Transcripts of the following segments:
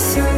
this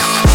life.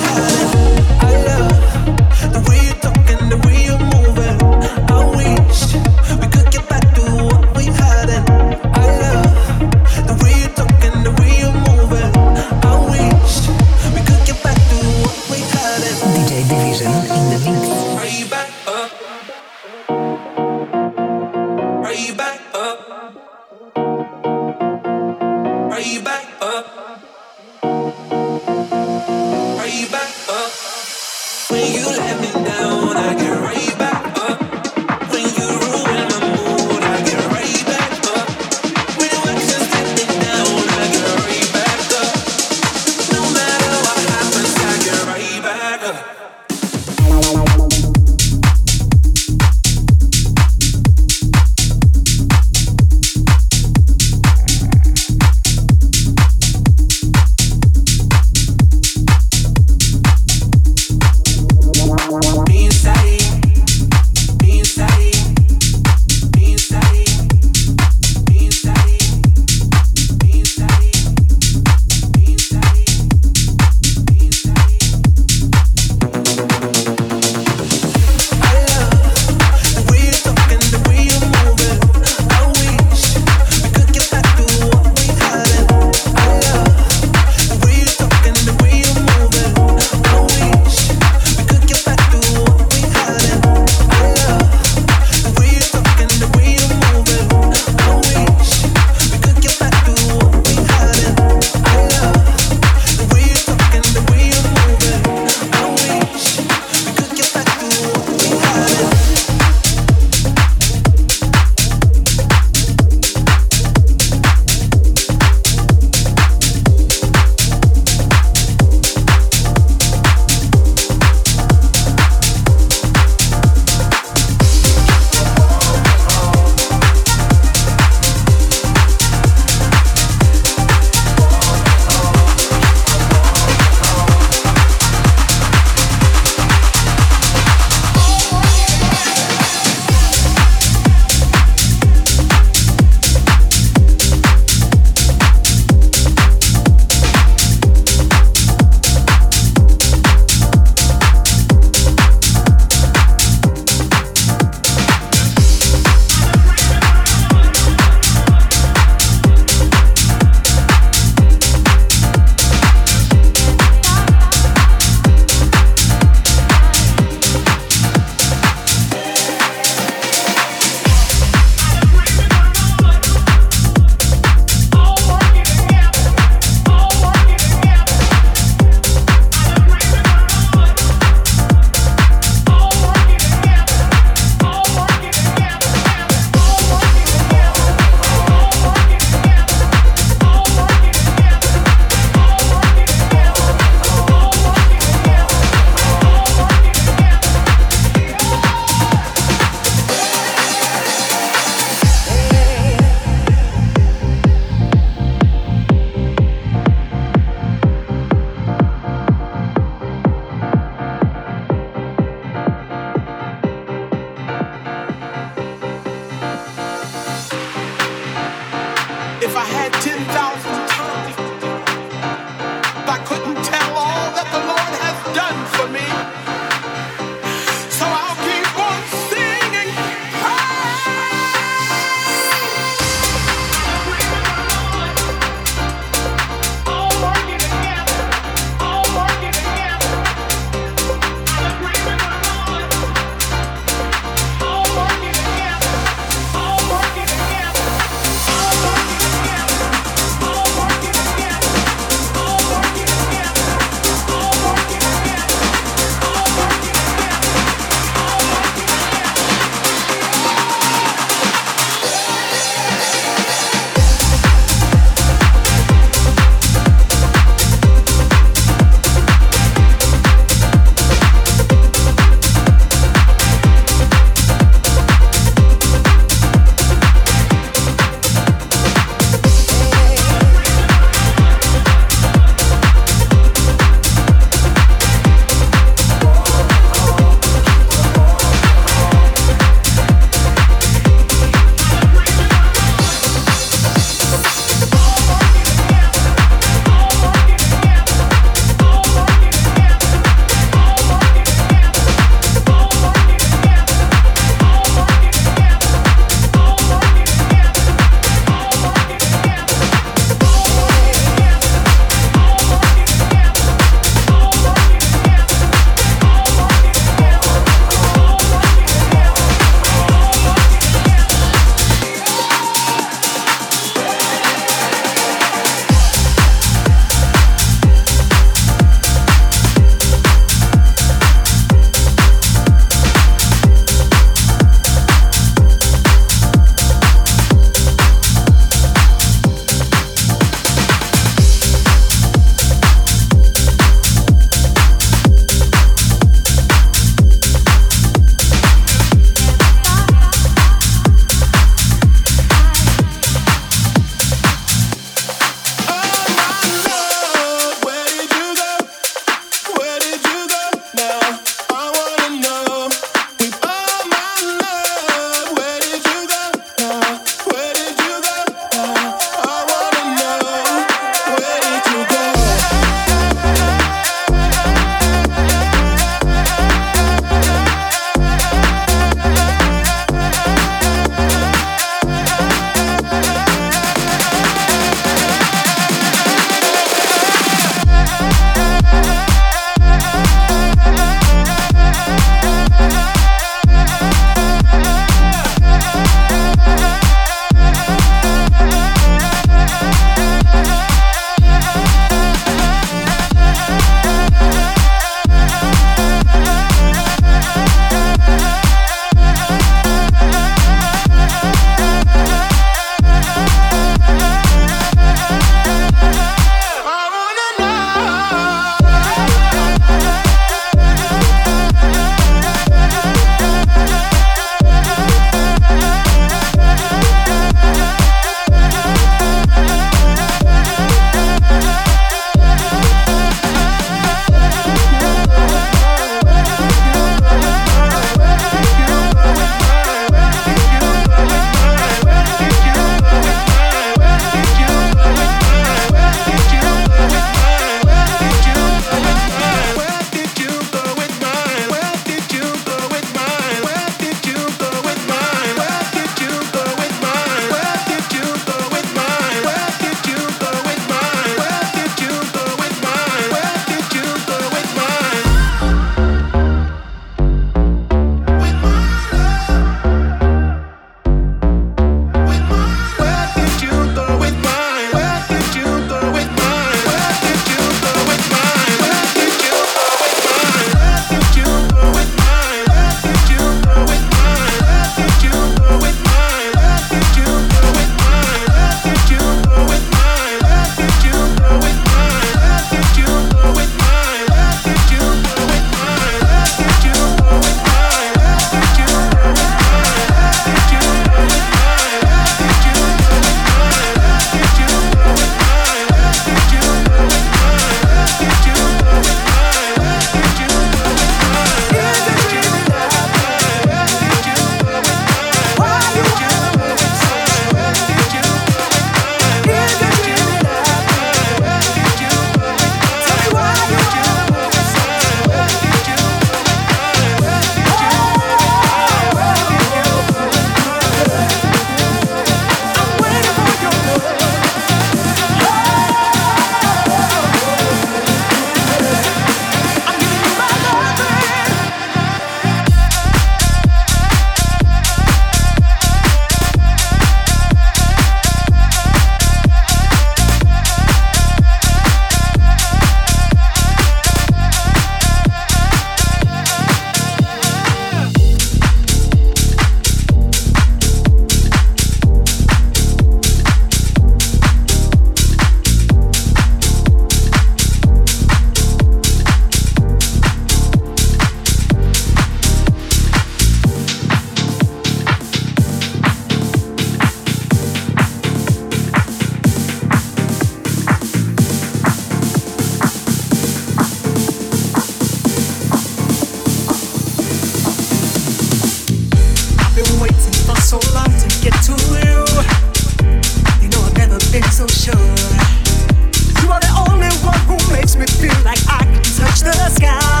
the sky.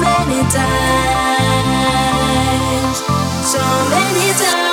many times, so many times.